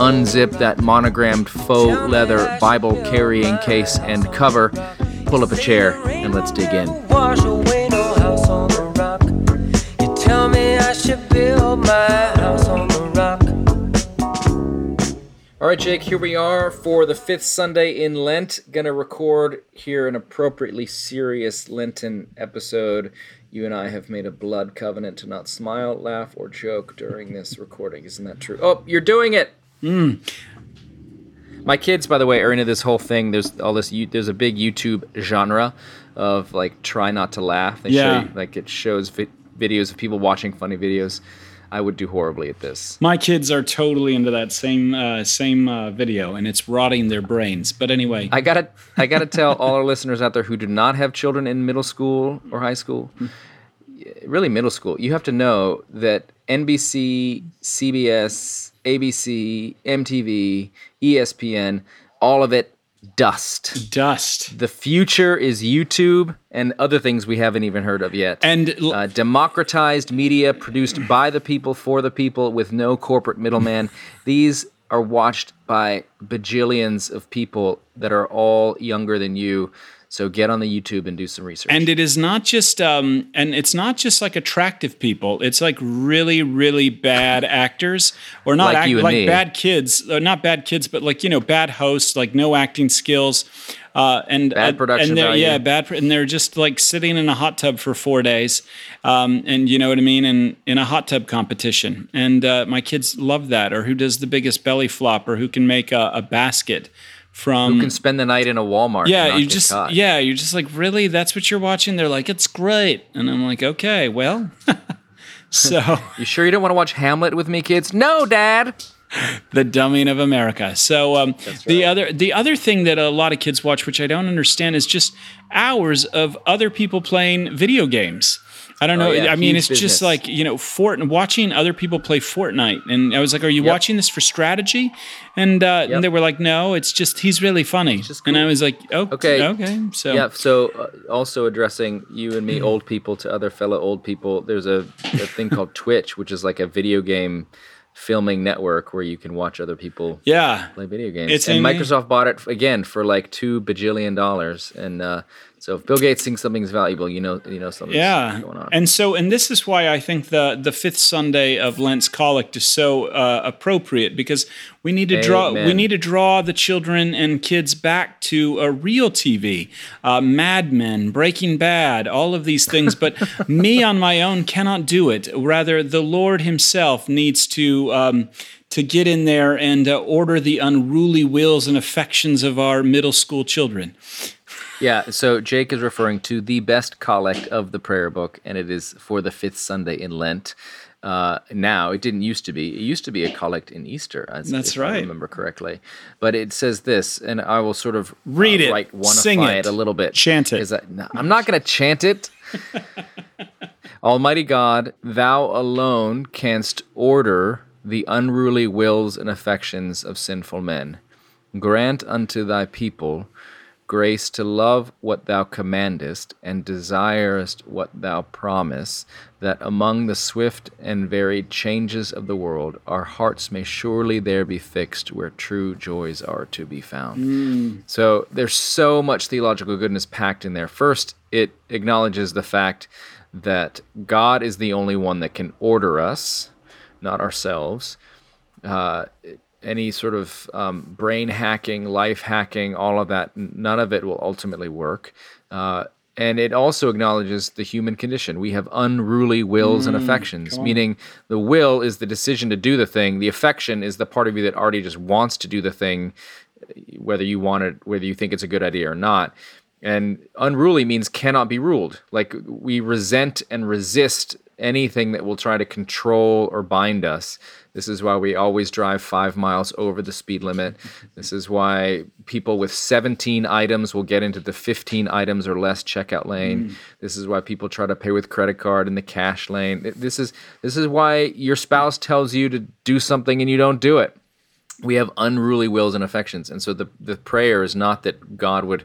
unzip that monogrammed faux leather Bible carrying case and cover, pull up a chair, and let's dig in. All right, Jake, here we are for the fifth Sunday in Lent. Gonna record here an appropriately serious Lenten episode. You and I have made a blood covenant to not smile, laugh, or joke during this recording. Isn't that true? Oh, you're doing it! Mm. My kids, by the way, are into this whole thing. There's all this. There's a big YouTube genre of like try not to laugh. They Yeah. you, like it shows vi- videos of people watching funny videos. I would do horribly at this. My kids are totally into that same uh, same uh, video, and it's rotting their brains. But anyway, I gotta, I gotta tell all our listeners out there who do not have children in middle school or high school, really middle school, you have to know that NBC, CBS, ABC, MTV, ESPN, all of it dust. dust The future is YouTube and other things we haven't even heard of yet. and l- uh, democratized media produced by the people for the people with no corporate middleman. These are watched by bajillions of people that are all younger than you. So get on the YouTube and do some research. and it is not just um, and it's not just like attractive people. It's like really really bad actors or not Like act- and like me. bad kids, or not bad kids, but like you know bad hosts, like no acting skills. Uh, and Bad uh, production and they're, value. yeah, bad, pr- and they're just like sitting in a hot tub for four days, um, and you know what I mean, in in a hot tub competition. And uh, my kids love that, or who does the biggest belly flop, or who can make a, a basket from you can spend the night in a Walmart. yeah, you just caught. yeah, you're just like really. That's what you're watching. They're like, it's great, and I'm like, okay, well, so You sure you don't want to watch Hamlet with me, kids? No, Dad. the dumbing of America. So um, the other the other thing that a lot of kids watch, which I don't understand, is just hours of other people playing video games. I don't know. Oh, yeah, I mean, it's just like you know, Fort watching other people play Fortnite, and I was like, "Are you Yep. watching this for strategy?" And, uh, Yep. and they were like, "No, it's just he's really funny." just And I was like, "Oh, Okay. okay, okay." So Yeah. So, uh, also addressing you and me, old people, to other fellow old people. There's a, a thing called Twitch, which is like a video game filming network where you can watch other people yeah, play video games. It's and Microsoft bought it again for like two bajillion dollars. And uh, so, if Bill Gates thinks something's valuable, you know, you know something's yeah. going on. and so and this is why i think the the fifth sunday of lent's collect is so uh, appropriate because we need to draw we need to draw the children and kids back to a real tv uh, mad men breaking bad all of these things. But me on my own cannot do it. Rather the lord himself needs to um, to get in there and uh, order the unruly wills and affections of our middle school children Yeah, so Jake is referring to the best collect of the prayer book, and it is for the fifth Sunday in Lent. Uh, now, it didn't used to be. It used to be a collect in Easter. as- That's if I right. remember correctly. But it says this, and I will sort of uh, Read it, right, sing quantify it, a little bit. chant it. I, no, I'm not going to chant it. Almighty God, thou alone canst order the unruly wills and affections of sinful men. Grant unto thy people grace to love what thou commandest and desirest what thou promise, that among the swift and varied changes of the world our hearts may surely there be fixed where true joys are to be found. So there's so much theological goodness packed in there. First, it acknowledges the fact that God is the only one that can order us, not ourselves uh, any sort of um, brain hacking, life hacking, all of that, none of it will ultimately work. Uh, and it also acknowledges the human condition. We have unruly wills and affections, meaning the will is the decision to do the thing, the affection is the part of you that already just wants to do the thing, whether you want it, whether you think it's a good idea or not. And unruly means cannot be ruled. Like we resent and resist anything that will try to control or bind us. This is why we always drive five miles over the speed limit. This is why people with 17 items will get into the 15 items or less checkout lane. Mm. This is why people try to pay with credit card in the cash lane. This is this is why your spouse tells you to do something and you don't do it. We have unruly wills and affections, and so the the prayer is not that God would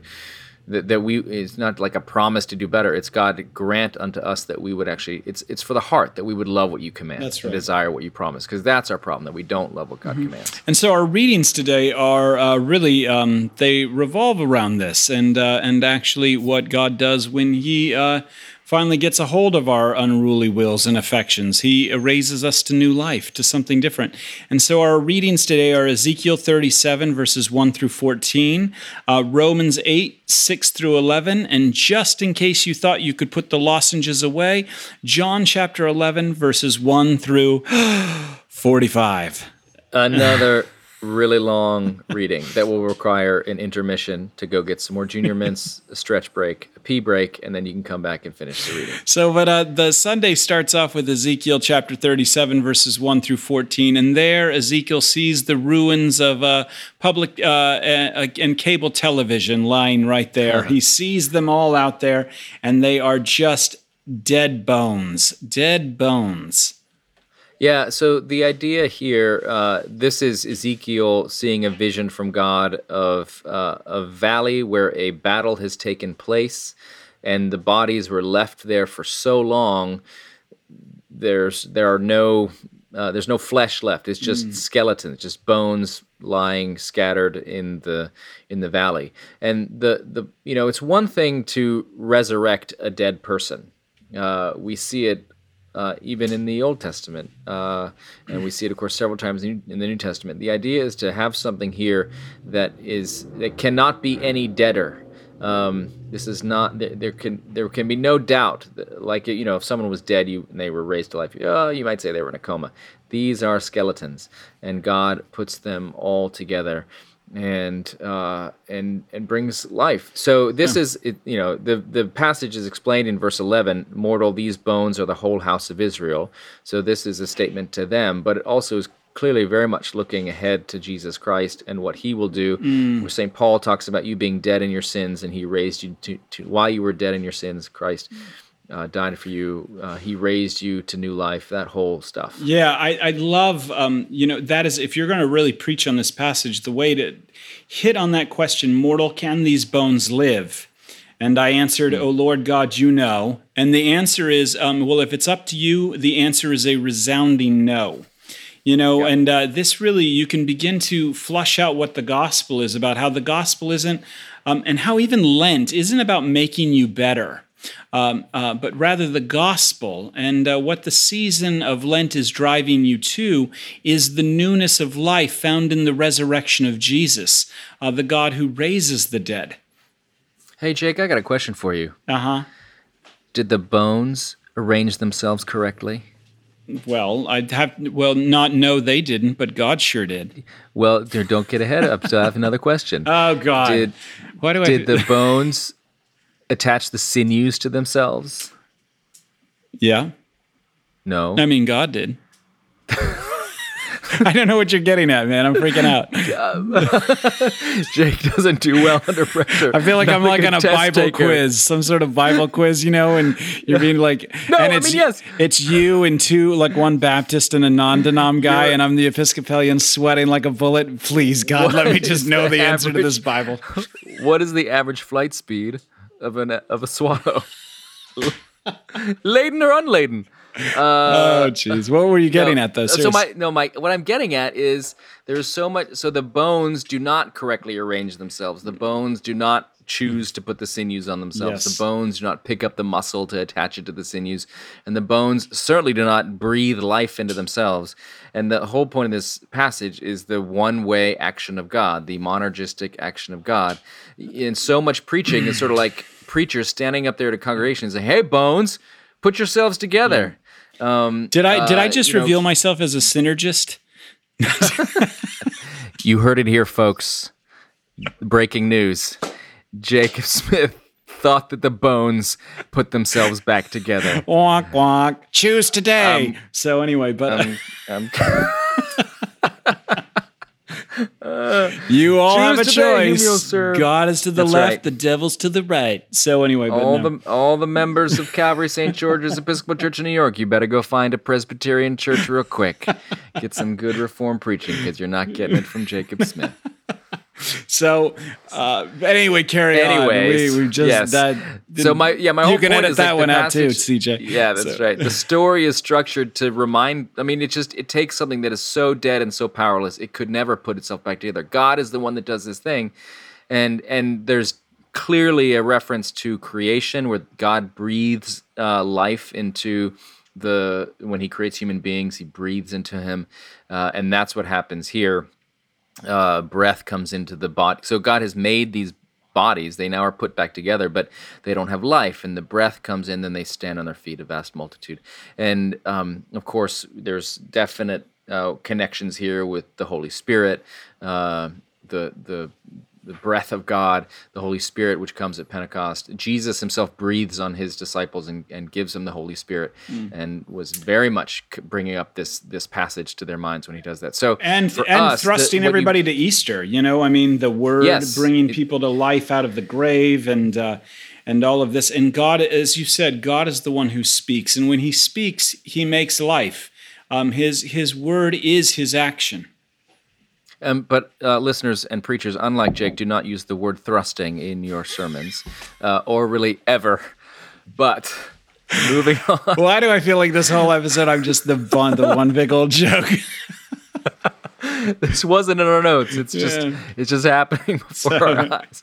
that, that we it's not like a promise to do better it's god grant unto us that we would actually it's it's for the heart that we would love what you command that's right. and desire what you promise because that's our problem that we don't love what god mm-hmm. commands and so our readings today are uh, really um, they revolve around this and uh, and actually what god does when he uh, finally gets a hold of our unruly wills and affections. He raises us to new life, to something different. And so our readings today are Ezekiel 37, verses 1 through 14, uh, Romans 8, 6 through 11, and just in case you thought you could put the lozenges away, John chapter 11, verses 1 through 45. Another really long reading that will require an intermission to go get some more junior mints, a stretch break, a pee break, and then you can come back and finish the reading. So, but uh, the Sunday starts off with Ezekiel chapter 37, verses 1 through 14. And there, Ezekiel sees the ruins of uh, public uh, and cable television lying right there. Uh-huh. He sees them all out there, and they are just dead bones, dead bones. Yeah, so the idea here, uh, this is Ezekiel seeing a vision from God of uh, a valley where a battle has taken place, and the bodies were left there for so long. There's there are no uh, there's no flesh left. It's just mm. skeletons, just bones lying scattered in the in the valley. And the the you know it's one thing to resurrect a dead person. Uh, we see it uh, even in the Old Testament, uh, and we see it, of course, several times in, the New Testament. The idea is to have something here that is that cannot be any deader. Um, this is not there, can there can be no doubt that, like you know if someone was dead you and they were raised to life oh, you might say they were in a coma these are skeletons and god puts them all together and uh, and and brings life. So this yeah. is it, you know the the passage is explained in verse 11. Mortal, these bones are the whole house of Israel. So this is a statement to them, but it also is clearly very much looking ahead to Jesus Christ and what He will do. Mm. Where Saint Paul talks about you being dead in your sins, and He raised you to, to while you were dead in your sins. Christ. Mm uh, died for you. Uh, he raised you to new life. That whole stuff. Yeah, I, I love. Um, you know, that is if you're going to really preach on this passage, the way to hit on that question, mortal, can these bones live? And I answered, "O oh, Lord God, you know." And the answer is, um, well, if it's up to you, the answer is a resounding no you know yeah. and uh, this really you can begin to flush out what the gospel is about how the gospel isn't um, and how even lent isn't about making you better um, uh, but rather the gospel. And uh, what the season of Lent is driving you to is the newness of life found in the resurrection of Jesus, uh, the God who raises the dead. Hey, Jake, I got a question for you. Uh huh. Did the bones arrange themselves correctly? Well, I'd have well not no they didn't, but God sure did. Well, don't get ahead of. So I have another question. Oh God! Did Why do I did the bones attach the sinews to themselves? Yeah. No. I mean, God did. I don't know what you're getting at, man. I'm freaking out. Jake doesn't do well under pressure. I feel like I'm like on a Bible taker. quiz, some sort of Bible quiz, you know, and you're being like, no, and it's, I mean, yes. it's you and two, like one Baptist and a non-denom guy, and I'm the Episcopalian sweating like a bullet. Please, God, what let me just know the, the answer to this Bible. What is the average flight speed of an of a swallow, laden or unladen. Uh, oh, jeez. What were you getting no, at, though? So my no, my what I'm getting at is there's so much. So the bones do not correctly arrange themselves. The bones do not choose to put the sinews on themselves. Yes. The bones do not pick up the muscle to attach it to the sinews, and the bones certainly do not breathe life into themselves. And the whole point of this passage is the one-way action of God, the monergistic action of God. In so much preaching, it's sort of like preachers standing up there to congregations saying, "Hey, bones, put yourselves together." Um, did I did I uh, just uh, reveal know, myself as a synergist? you heard it here, folks. Breaking news: Jacob Smith thought that the bones put themselves back together. Wonk wonk. Choose today. so anyway, but Um, um, you all have a today choice. God is to the That's left, right. the devil's to the right. So anyway, but all no. the all the members of Calvary St. George's Episcopal Church in New York, you better go find a Presbyterian church real quick. Get some good reform preaching because you're not getting it from Jacob Smith. so uh, anyway, carry Anyways, on. We, we just yes. that. So my yeah my you whole can point edit is that like, one out too, CJ. Yeah, that's So- right. The story is structured to remind. I mean, it just it takes something that is so dead and so powerless, it could never put itself back together. God is the one that does this thing, and and there's clearly a reference to creation where God breathes uh, life into the when He creates human beings, He breathes into him, uh, and that's what happens here uh, breath comes into the body. So God has made these bodies. They now are put back together, but they don't have life. And the breath comes in, then they stand on their feet, a vast multitude. And um, of course, there's definite uh, connections here with the Holy Spirit, uh, the the the breath of God, the Holy Spirit, which comes at Pentecost. Jesus himself breathes on his disciples and, and gives them the Holy Spirit, and was very much bringing up this this passage to their minds when he does that. So and and us, the- thrusting you- everybody to Easter. You know, I mean, the word Yes. bringing It- people to life out of the grave, and uh, and all of this. And God, as you said, God is the one who speaks, and when He speaks, He makes life. Um, his His word is His action. Um, but uh, listeners and preachers, unlike Jake, do not use the word thrusting in your sermons, uh, or really ever. But moving on. Why do I feel like this whole episode I'm just the one, the one big old joke? this wasn't in our notes. It's just Yeah. it's just happening before our eyes.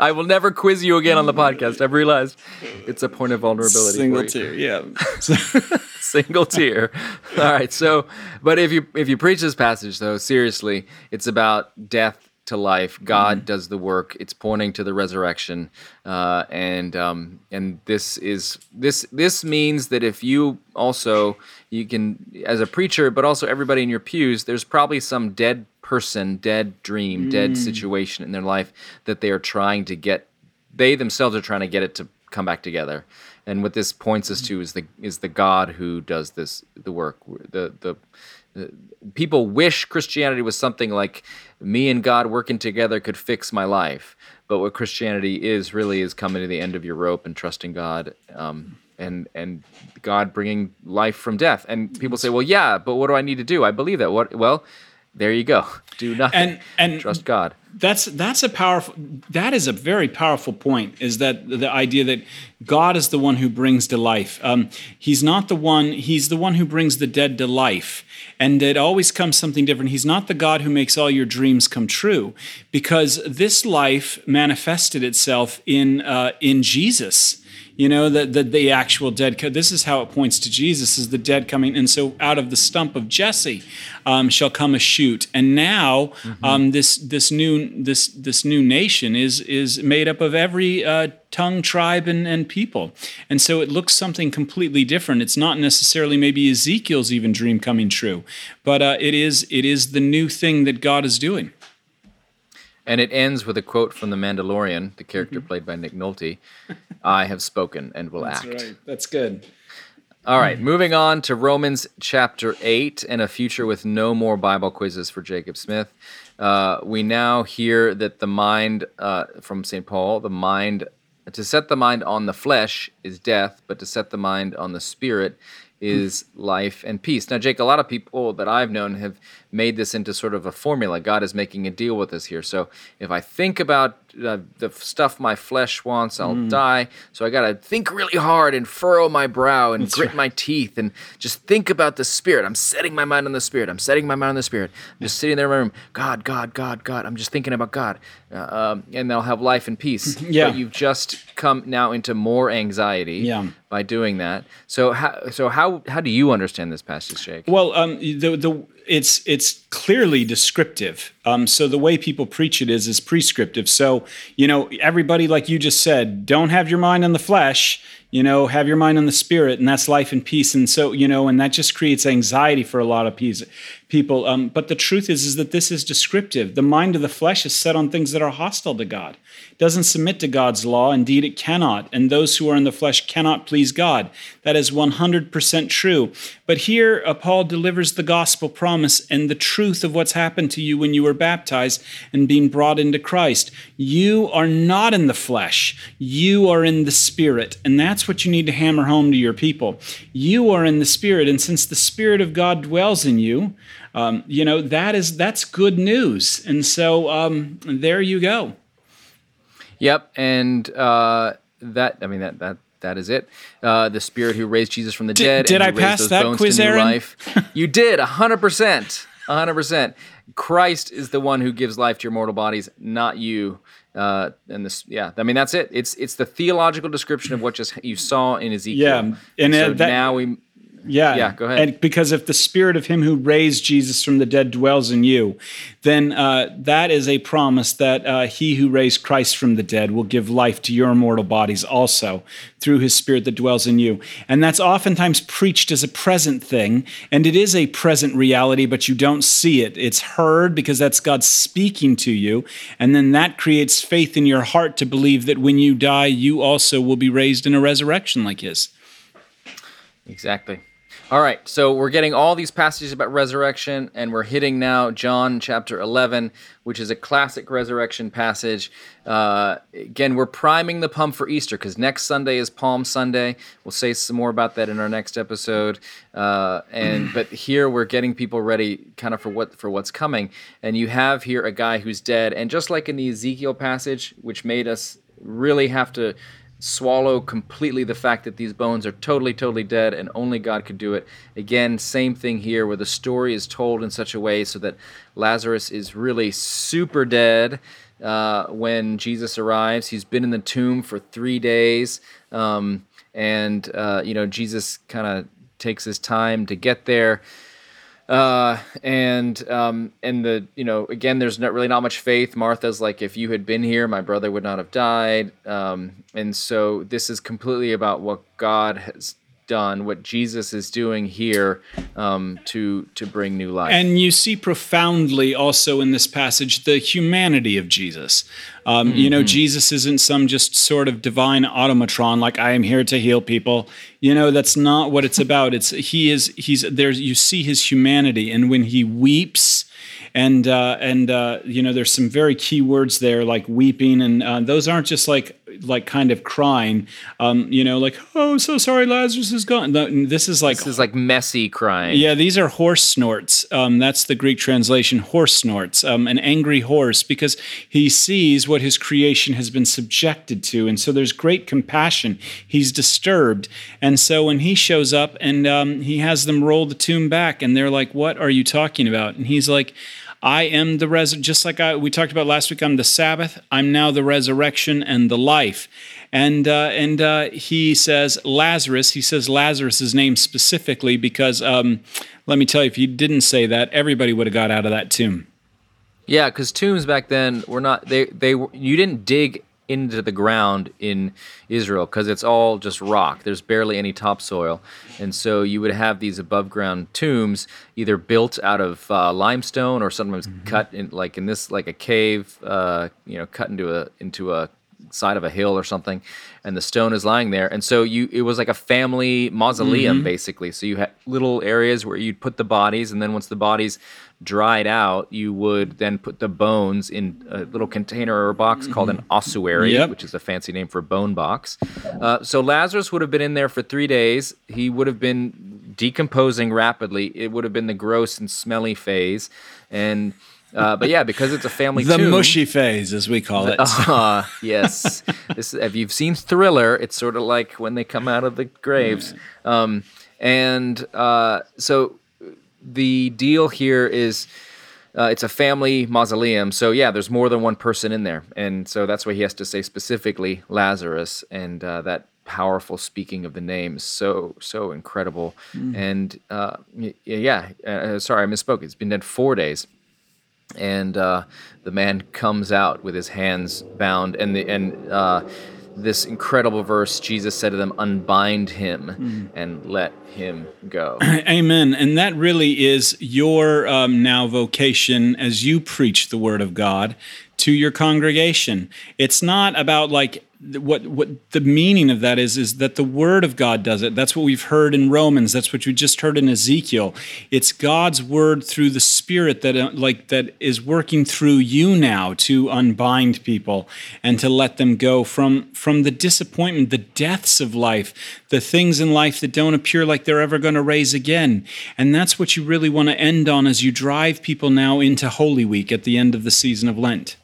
I will never quiz you again on the podcast. I've realized it's a point of vulnerability. Single tear, yeah. single tear. All right. So, but if you if you preach this passage though seriously, it's about death to life. God does the work. It's pointing to the resurrection, uh, and um, and this is this this means that if you also you can as a preacher, but also everybody in your pews, there's probably some dead person, dead dream, dead situation in their life that they are trying to get. They themselves are trying to get it to come back together. And what this points us to is the is the God who does this the work. The the, the people wish Christianity was something like me and God working together could fix my life. But what Christianity is really is coming to the end of your rope and trusting God. Um, and and God bringing life from death. And people say, "Well, yeah, but what do I need to do?" I believe that. What? Well, there you go. Do nothing. And- and- trust God. that's that's a powerful that is a very powerful point is that the idea that god is the one who brings to life um, he's not the one he's the one who brings the dead to life and it always comes something different he's not the god who makes all your dreams come true because this life manifested itself in uh, in jesus you know the, the the actual dead co- this is how it points to jesus is the dead coming and so out of the stump of jesse um, shall come a shoot. And now um, this this new this this new nation is is made up of every uh, tongue tribe and, and people. And so it looks something completely different. It's not necessarily maybe ezekiel's even dream coming true but uh, it is it is the new thing that god is doing And it ends with a quote from The Mandalorian, the character played by Nick Nolte I have spoken and will act. that's good All right, moving on to Romans chapter 8 and a future with no more Bible quizzes for Jacob Smith. Uh, we now hear that the mind, uh, from St. Paul, the mind, to set the mind on the flesh is death, but to set the mind on the spirit is life and peace. Now, Jake, a lot of people that I've known have made this into sort of a formula. God is making a deal with us here. So if I think about uh, the stuff my flesh wants, I'll die. So I got to think really hard and furrow my brow and grit my teeth and just think about the spirit. I'm setting my mind on the spirit. I'm setting my mind on the spirit. I'm just sitting there in my room. God, God, God, God. I'm just thinking about God. Uh, um, and I'll have life and peace. Yeah. But you've just come now into more anxiety Yeah. By doing that. So how so how how do you understand this passage, Jake? Well, um, the the it's it's clearly descriptive. Um, so the way people preach it is is prescriptive. So you know, everybody, like you just said, don't have your mind on the flesh. You know, have your mind on the spirit, and that's life and peace. And so you know, and that just creates anxiety for a lot of people. Um, but the truth is, is that this is descriptive. The mind of the flesh is set on things that are hostile to God. It doesn't submit to God's law. Indeed, it cannot. And those who are in the flesh cannot please God. That is 100% true. But here, uh, Paul delivers the gospel promise and the truth of what's happened to you when you were baptized and being brought into Christ. You are not in the flesh. You are in the spirit. And that's what you need to hammer home to your people. You are in the spirit. And since the spirit of God dwells in you, um, you know that is that's good news and so um, there you go Yep, and uh, that I mean that that that is it. Uh, the Spirit who raised Jesus from the Did- dead. did and I raised pass those that bones quiz, to new Aaron? Life. you did hundred percent, hundred percent. Christ is the one who gives life to your mortal bodies, not you. Uh, and this, yeah, I mean that's it. It's it's the theological description of what just you saw in Ezekiel. Yeah, and, uh, so that- now we yeah Yeah, go ahead. and because if the spirit of him who raised jesus from the dead dwells in you then uh, that is a promise that uh, he who raised christ from the dead will give life to your mortal bodies also through his spirit that dwells in you and that's oftentimes preached as a present thing and it is a present reality but you don't see it it's heard because that's god speaking to you and then that creates faith in your heart to believe that when you die you also will be raised in a resurrection like his Exactly. All right, so we're getting all these passages about resurrection, and we're hitting now John chapter 11, which is a classic resurrection passage. Uh, again, we're priming the pump for Easter because next Sunday is Palm Sunday. We'll say some more about that in our next episode. Uh, and but here we're getting people ready, kind of for what for what's coming. And you have here a guy who's dead, and just like in the Ezekiel passage, which made us really have to swallow completely the fact that these bones are totally, totally dead and only God could do it. Again, same thing here where the story is told in such a way so that Lazarus is really super dead uh, when Jesus arrives. He's been in the tomb for three days. Um, and, uh, you know, Jesus kind of takes his time to get there uh, and um, and the you know again there's not really not much faith. Martha's like if you had been here my brother would not have died. Um, and so this is completely about what god has done what jesus is doing here um, to to bring new life And you see profoundly also in this passage the humanity of Jesus. Um, You know, Jesus isn't some just sort of divine automatron like I am here to heal people. You know, that's not what it's about. It's he is he's there's you see his humanity, and when he weeps. And uh, and uh, you know, there's some very key words there, like weeping, and uh, those aren't just like like kind of crying. Um, you know, like oh, so sorry, Lazarus is gone. No, This is like this is like messy crying yeah, these are horse snorts. Um, that's the Greek translation, horse snorts, um, an angry horse, because he sees what his creation has been subjected to. And so there's great compassion. He's disturbed. And so when he shows up and um, he has them roll the tomb back, and they're like, What are you talking about? And he's like, I am the res just like I, we talked about last week. I'm the Sabbath. I'm now the resurrection and the life. And uh, and uh, he says Lazarus. He says Lazarus's name specifically because um, let me tell you, if he didn't say that, everybody would have got out of that tomb. Yeah, because tombs back then were not they they you didn't dig into the ground in Israel because it's all just rock. There's barely any topsoil, and so you would have these above ground tombs either built out of uh, limestone or sometimes cut in like in this like a cave, uh, you know, cut into a into a side of a hill or something and the stone is lying there. And so you it was like a family mausoleum basically. So you had little areas where you'd put the bodies and then once the bodies dried out you would then put the bones in a little container or box called an ossuary Yep. which is a fancy name for bone box uh, so lazarus would have been in there for three days he would have been decomposing rapidly it would have been the gross and smelly phase and uh, but yeah because it's a family The tomb, mushy phase, as we call it. Ah, yes. This, if you've seen Thriller, it's sort of like when they come out of the graves. Um, and uh, so the deal here is uh, it's a family mausoleum. So yeah, there's more than one person in there, and so that's why he has to say specifically Lazarus, and uh, that powerful speaking of the name is so so incredible. And uh, yeah, uh, sorry I misspoke. It's been dead four days and uh, the man comes out with his hands bound and the and uh, this incredible verse, Jesus said to them, Unbind him and let him go. Amen. And that really is your um, now vocation as you preach the word of God to your congregation. It's not about like what what the meaning of that is is that the word of God does it. That's what we've heard in Romans. That's what you just heard in Ezekiel. It's God's word through the Spirit that uh, like that is working through you now to unbind people and to let them go from from the disappointment, the deaths of life, the things in life that don't appear like they're ever going to raise again. And that's what you really want to end on as you drive people now into Holy Week at the end of the season of Lent.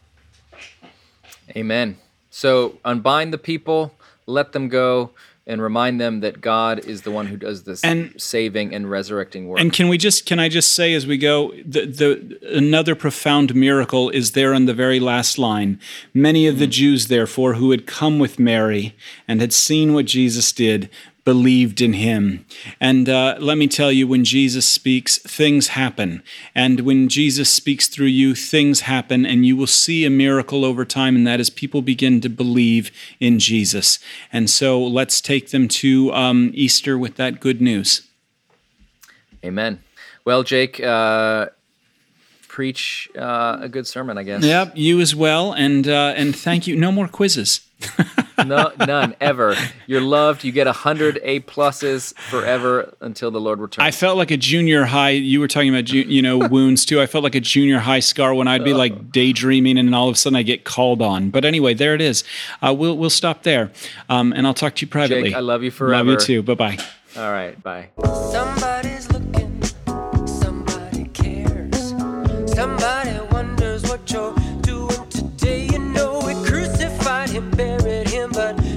Amen. So unbind the people, let them go, and remind them that God is the one who does this And- saving and resurrecting work. And can we just can I just say as we go the, the another profound miracle is there in the very last line. Many of the hmm. Jews therefore who had come with Mary and had seen what Jesus did believed in him. And uh, let me tell you, when Jesus speaks, things happen. And when Jesus speaks through you, things happen, and you will see a miracle over time, and that is people begin to believe in Jesus. And so let's take them to um, Easter with that good news. Amen. Well, Jake, uh, preach uh, a good sermon, I guess. Yep, you as well, and uh, and thank you. No more quizzes. No, none ever. You're loved. You get a hundred A pluses forever until the Lord returns. I felt like a junior high. You were talking about ju- you know wounds too. I felt like a junior high scar when I'd be like daydreaming, and then all of a sudden I get called on. But anyway, there it is. Uh, we'll we'll stop there, um, and I'll talk to you privately. Jake, I love you forever. Love you too. Bye bye. All right. Bye. Somebody's